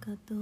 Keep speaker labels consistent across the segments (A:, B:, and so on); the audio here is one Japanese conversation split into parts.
A: かと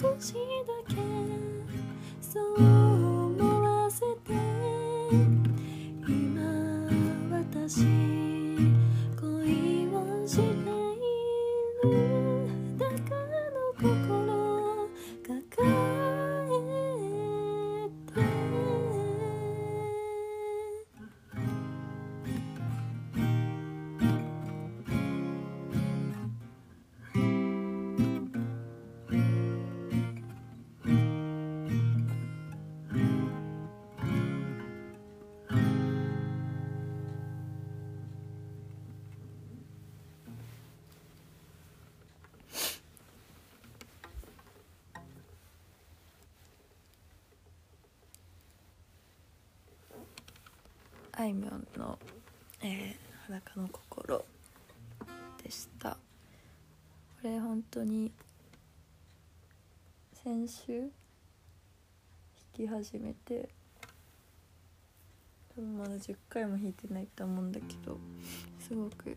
A: 少しだけそうの、えー、裸の心でしたこれ本当に先週弾き始めて多分まだ10回も弾いてないと思うんだけどすごく弾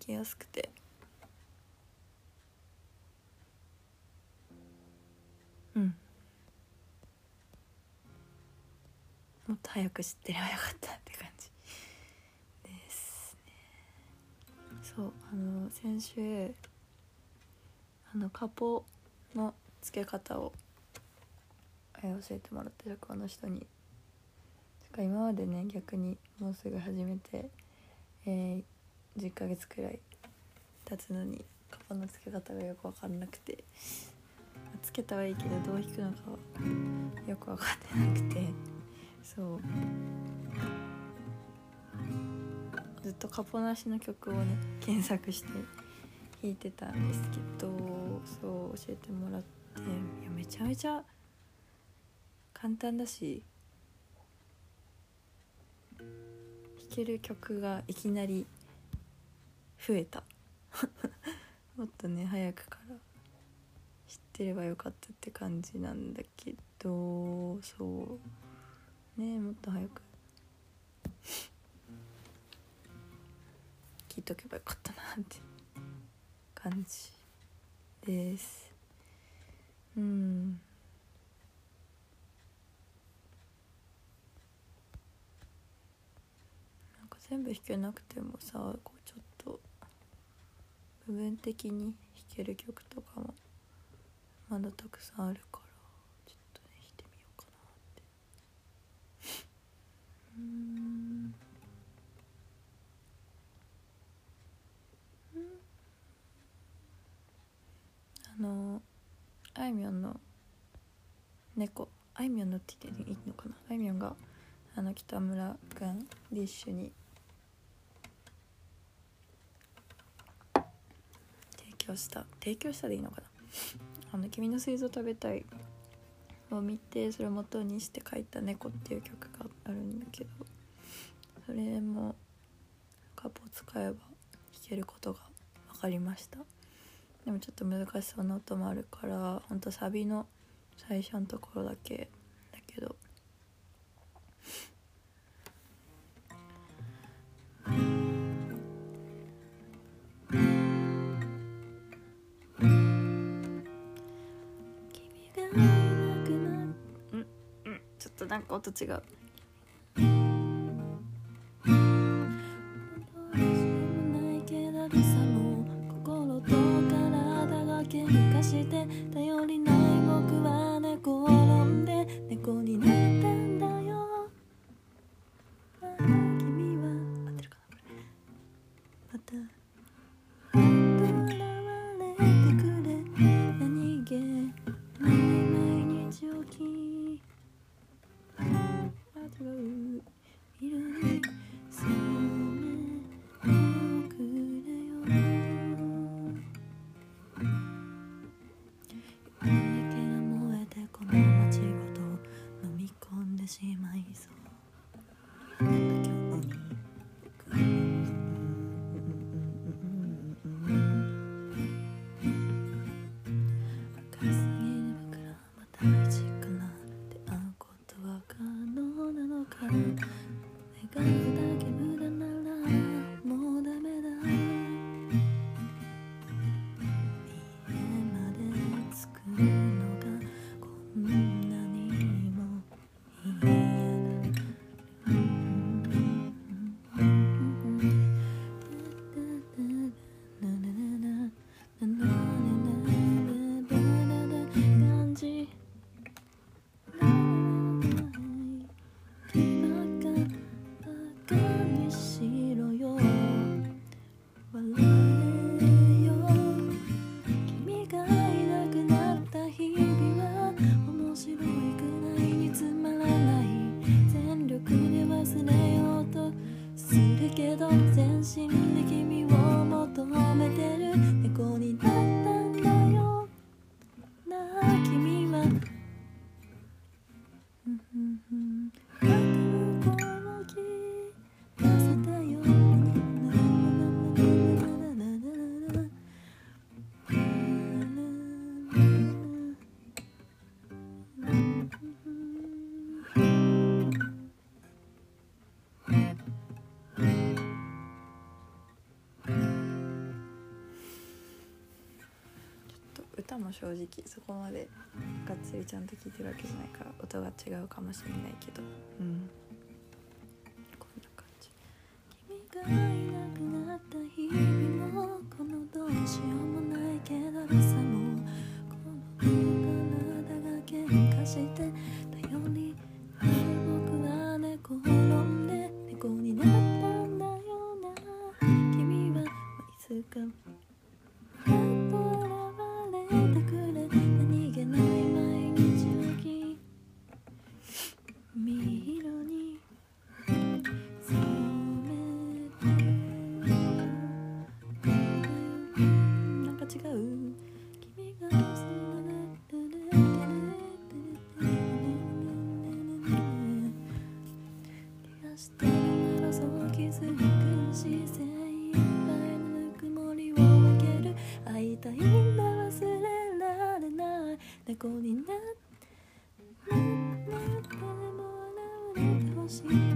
A: きやすくて。早く知ってればよかったって感じ。です。ねそうあの先週あのカポの付け方を教えてもらった職場の人に。か今までね逆にもうすぐ始めて、えー、10ヶ月くらい経つのにカポの付け方がよく分かんなくて。つけたはいいけどどう弾くのかはよく分かってなくて。そう。ずっとカポなしの曲をね検索して弾いてたんですけどそう教えてもらっていやめちゃめちゃ簡単だし弾ける曲がいきなり増えた。もっとね早くから知ってればよかったって感じなんだけどそう。ねもっと早く。聞いとけばよかったなって。感じです。うん。なんか全部弾けなくてもさこうちょっと部分的に弾ける曲とかもまだたくさんあるからちょっとね弾いてみようかなってうんあのあいみょんの猫。あいみょんのって言っていいのかな。あいみょんがあの北村くんディッシュに。提供した。提供したでいいのかな。あの「君の水蔵食べたい」を見てそれを元にして書いた「猫」っていう曲がああるんだけどそれもカポを使えば弾けることが分かりました。でもちょっと難しそうな音もあるからほんとサビの最初のところだけだけど。うんうん。ちょっとなんか音違う。も正直そこまでがっつりちゃんと聴いてるわけじゃないから音が違うかもしれないけどうん。虜になってもらわれてほしい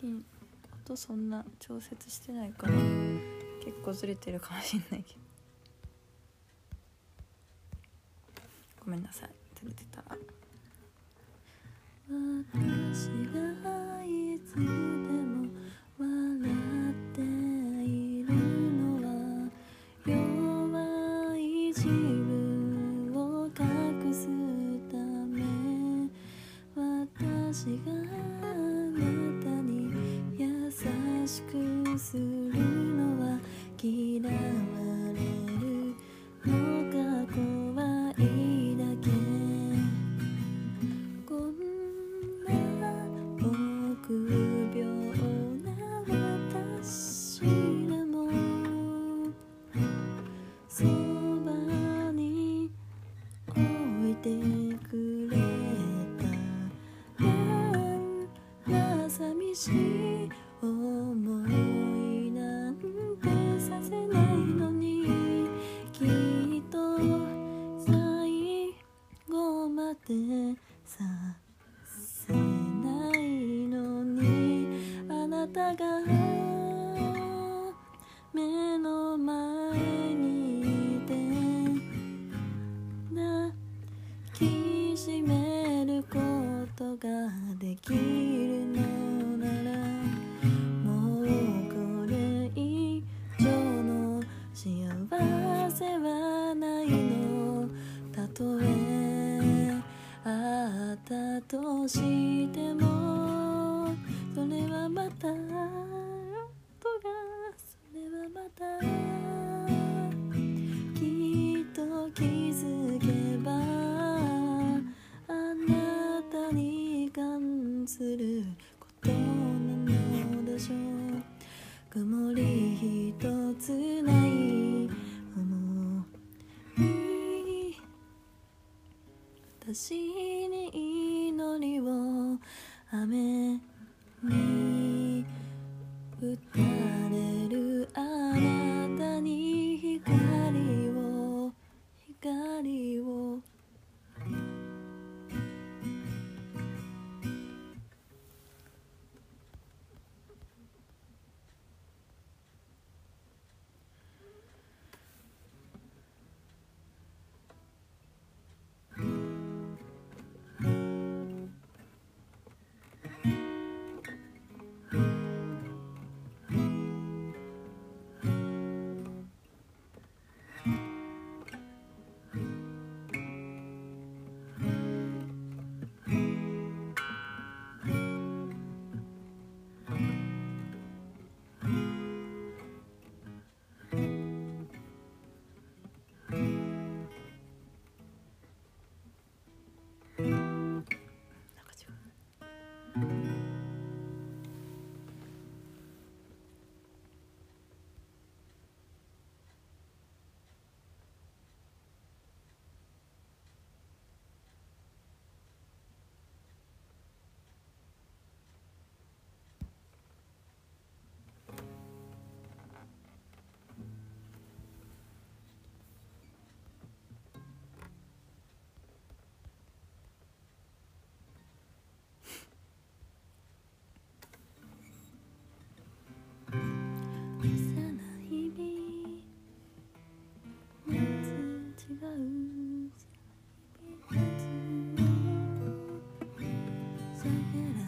A: 近音そんな調節してないから結構ずれてるかもしんないけど。ごめんなさい。ずれてた。ら私がいつ可惜 second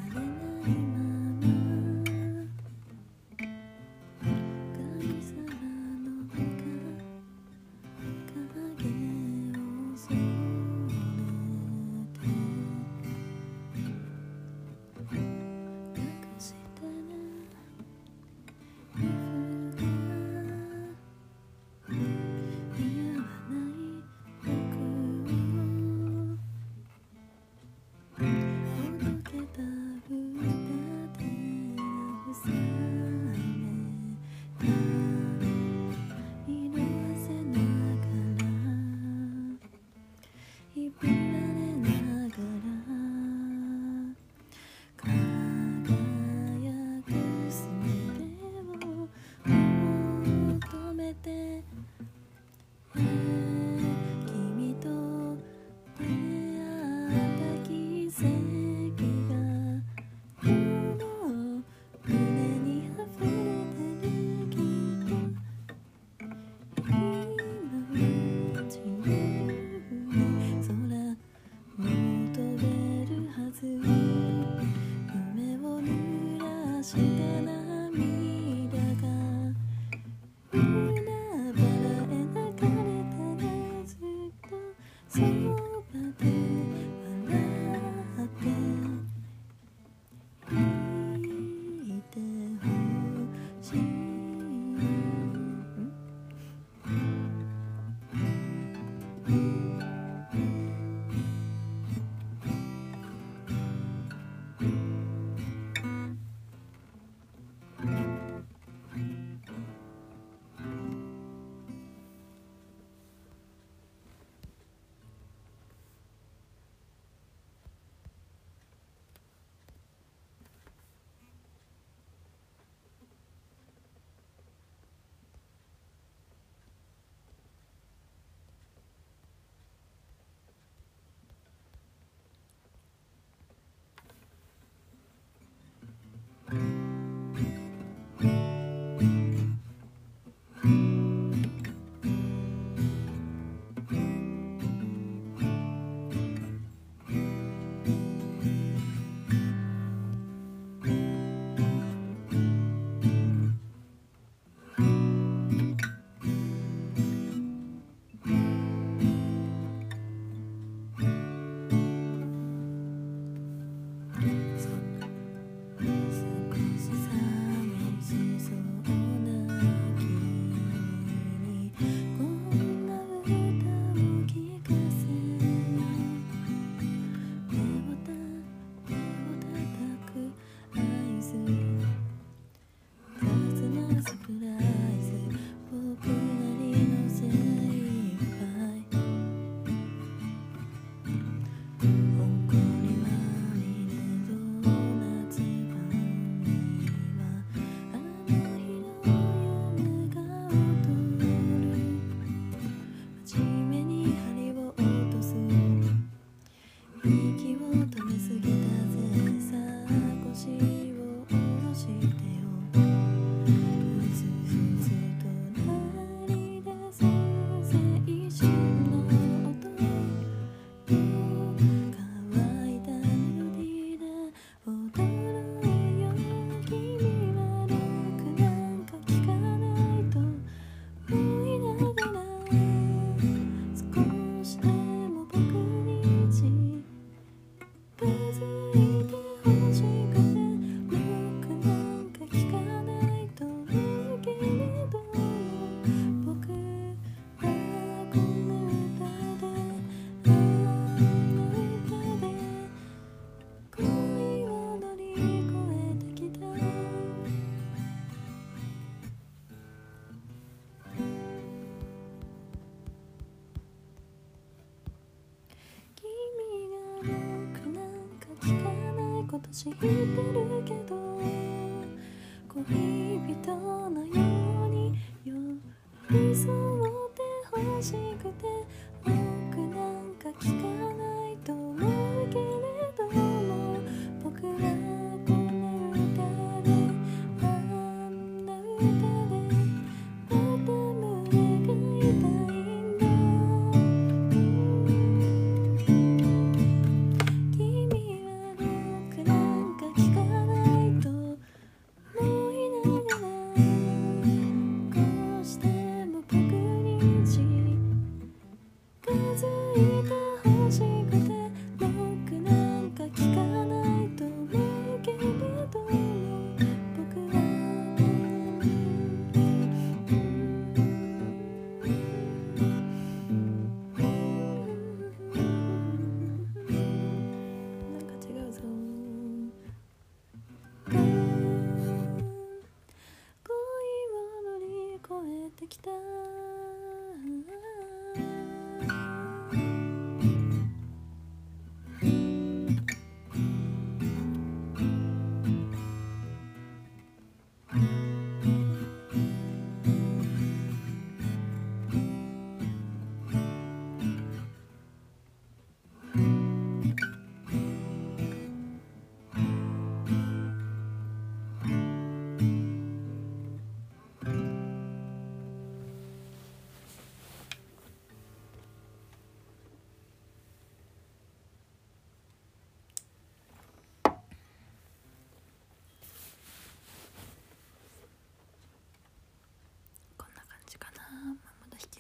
A: きた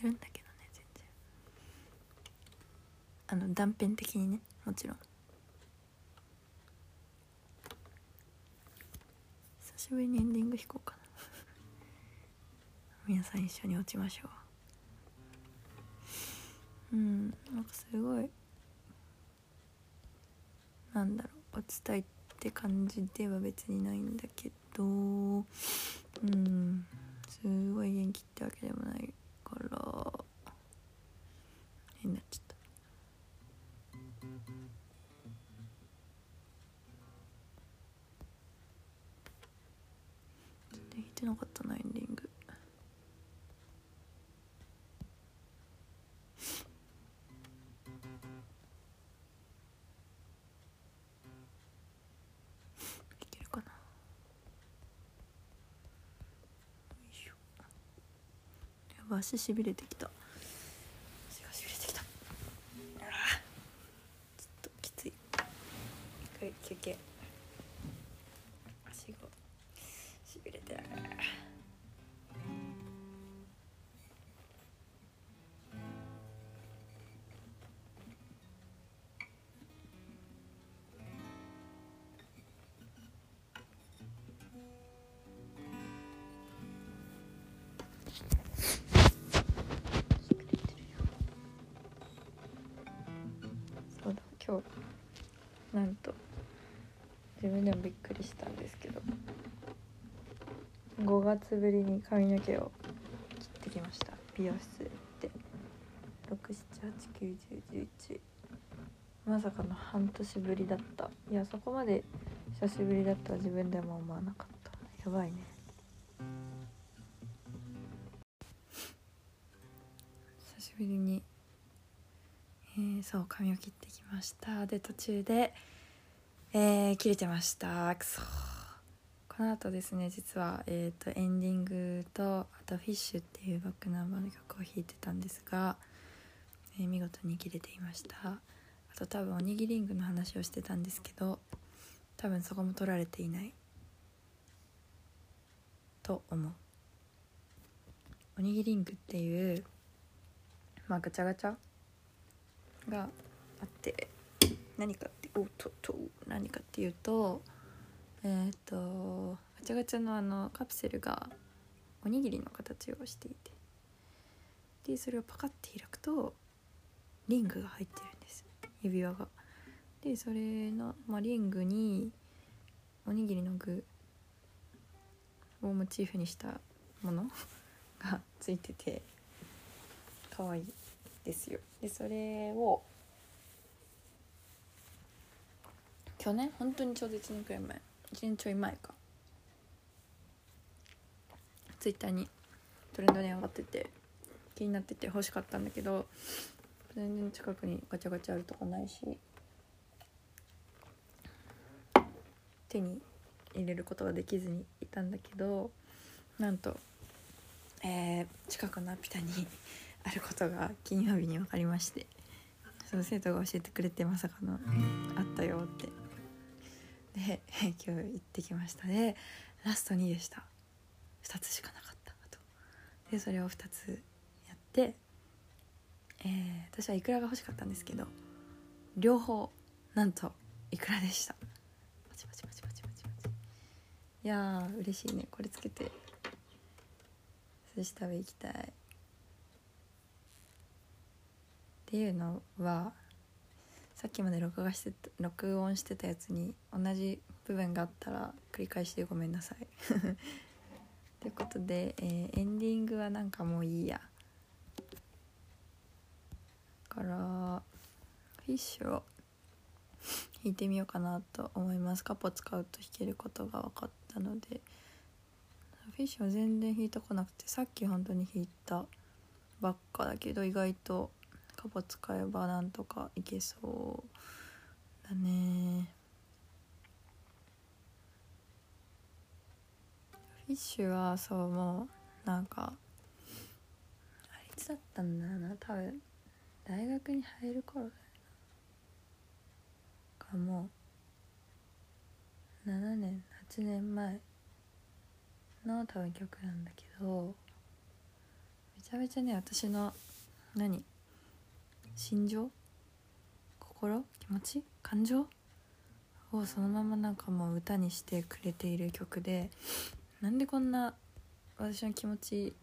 A: けるんだけどね全然。あの断片的にねもちろん。久しぶりにエンディング弾こうかな。皆さん一緒に落ちましょう。うんなんかすごいなんだろう落ちたいって感じでは別にないんだけどうんすごい元気ってわけでもない。から。変になっちゃった。ちょっと弾いてなかったないんで。足しびれてきた。今日なんと。自分でもびっくりしたんですけど。5月ぶりに髪の毛を切ってきました。美容室で67891011まさかの半年ぶりだった。いやそこまで久しぶりだとは自分でも思わなかった。やばいね。久しぶりにそう髪を切ってきました。で途中で、えー切れてました。くそ。この後ですね実は、えー、とエンディングとあと「フィッシュ」っていうバックナンバーの曲を弾いてたんですが、えー見事に切れていました。あと多分おにぎりングの話をしてたんですけど多分そこも取られていない。と思う。おにぎりングっていうまあガチャガチャがあって何かっておっとっと何かっていうとえっ、とガチャガチャのあのカプセルがおにぎりの形をしていてでそれをパカッて開くとリングが入ってるんです指輪が。でそれの、まあ、リングにおにぎりの具をモチーフにしたものがついてて可愛いですよでそれを去年本当にちょうど1年くらい前1年ちょい前か。ツイッターにトレンドに上がってて気になってて欲しかったんだけど全然近くにガチャガチャあるとこないし手に入れることができずにいたんだけどなんと、えー近くのアピタにあることが金曜日に分かりましてその生徒が教えてくれてまさかの「あったよ」って。で 今日行ってきました。でラスト2でした。2つしかなかった。あと。でそれを2つやって、えー私はいくらが欲しかったんですけど両方なんといくらでした。パチパチパチパチパチパチ。いやー嬉しいね。これつけて寿司食べ行きたいっていうのはさっきまで録画して録音してたやつに同じ部分があったら繰り返してごめんなさい。ということで、えーエンディングはなんかもういいや。からフィッシュを弾いてみようかなと思います。カポ使うと弾けることが分かったので。フィッシュは全然弾いたこなくてさっき本当に弾いたばっかだけど意外とカポ使えばなんとかいけそうだね。フィッシュはそうもうなんかあいつだったんだろうな多分。大学に入る頃だよな。かもう7年8年前の多分曲なんだけどめちゃめちゃね私の何？心情？心？気持ち？感情？をそのままなんかもう歌にしてくれている曲でなんでこんな私の気持ち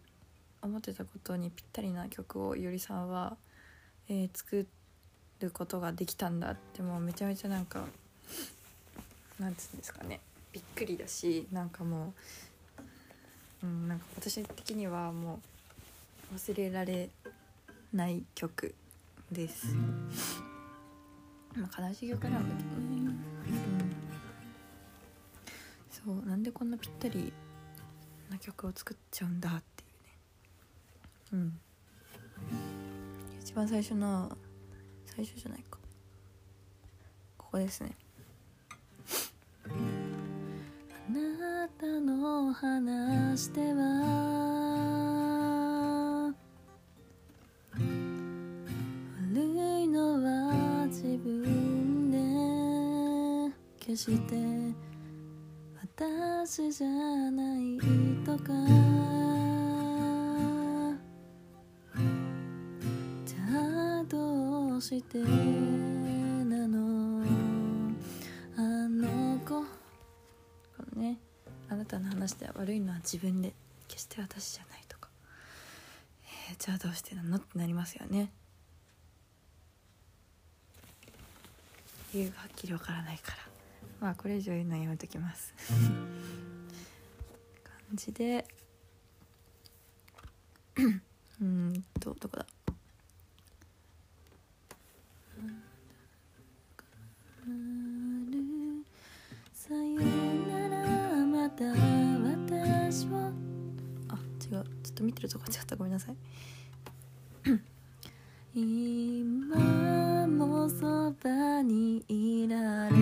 A: 思ってたことにぴったりな曲をいおりさんは、えー作ることができたんだってもうめちゃめちゃなんかなんつうんですかね。びっくりだしなんかもう、うん、なんか私的にはもう忘れられない曲。です。まあ悲しい曲なんだけどね。うん、そうなんでこんなぴったりな曲を作っちゃうんだっていうね。うん。一番最初の最初じゃないか。ここですね。あなたの話ではして私じゃないとか。じゃあどうしてなの？あの子。このね。あなたの話で悪いのは自分で。決して私じゃないとか、えーじゃあどうしてなの？ってなりますよね。理由がはっきりわからないから。まあこれ以上言うのはやめときます。感じで。うんとどこだ？さよならまた私を。あ違う。ちょっと見てるとこ違った。ごめんなさい。今もそばにいられ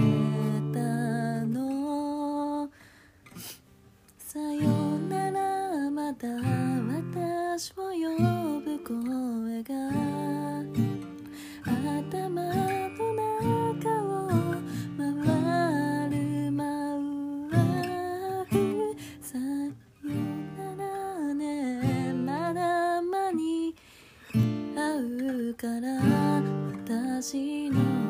A: さよならまた私を呼ぶ声が。頭の中を回る回るさよならね。まだ間に合うから私の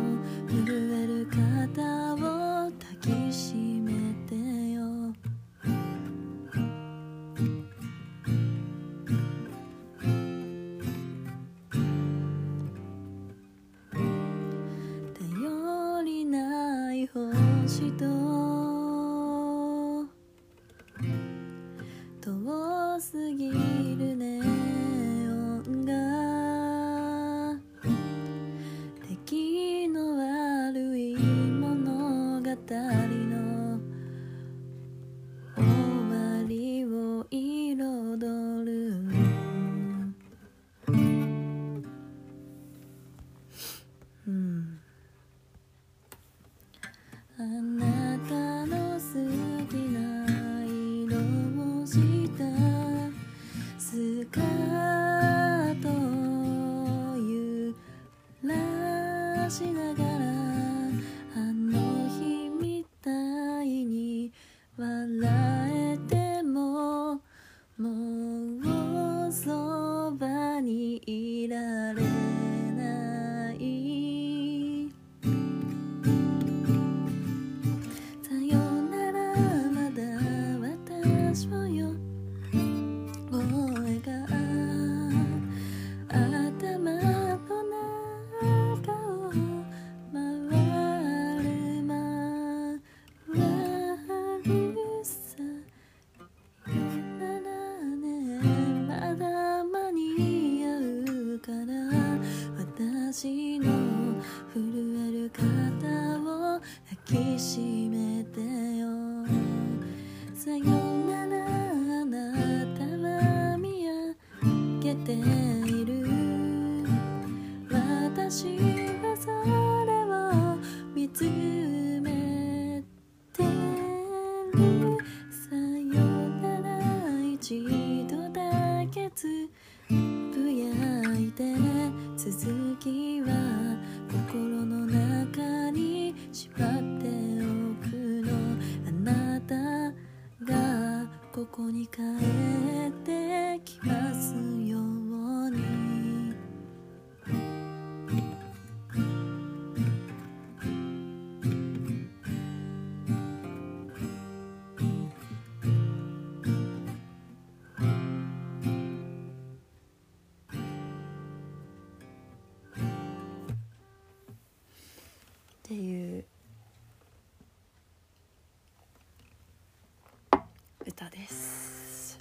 A: です。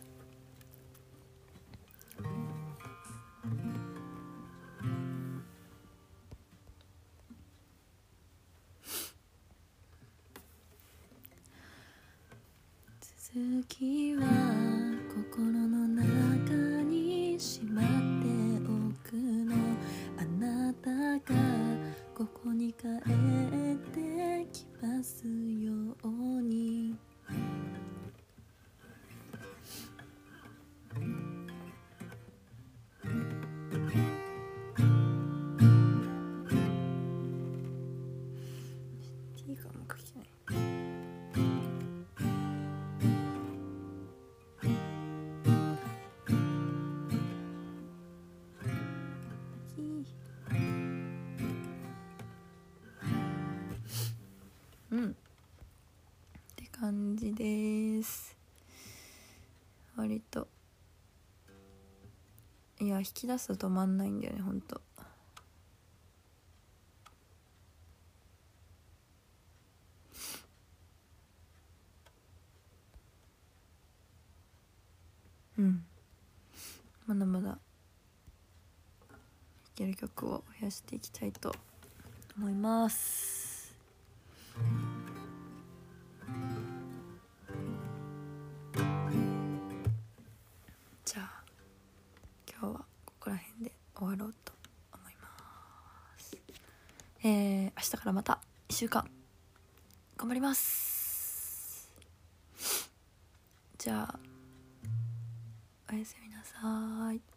A: 続きは。割と。いや引き出すと止まんないんだよねほんと。うん。まだまだ。弾ける曲を増やしていきたいと思います。週間。頑張ります。じゃあおやすみなさい。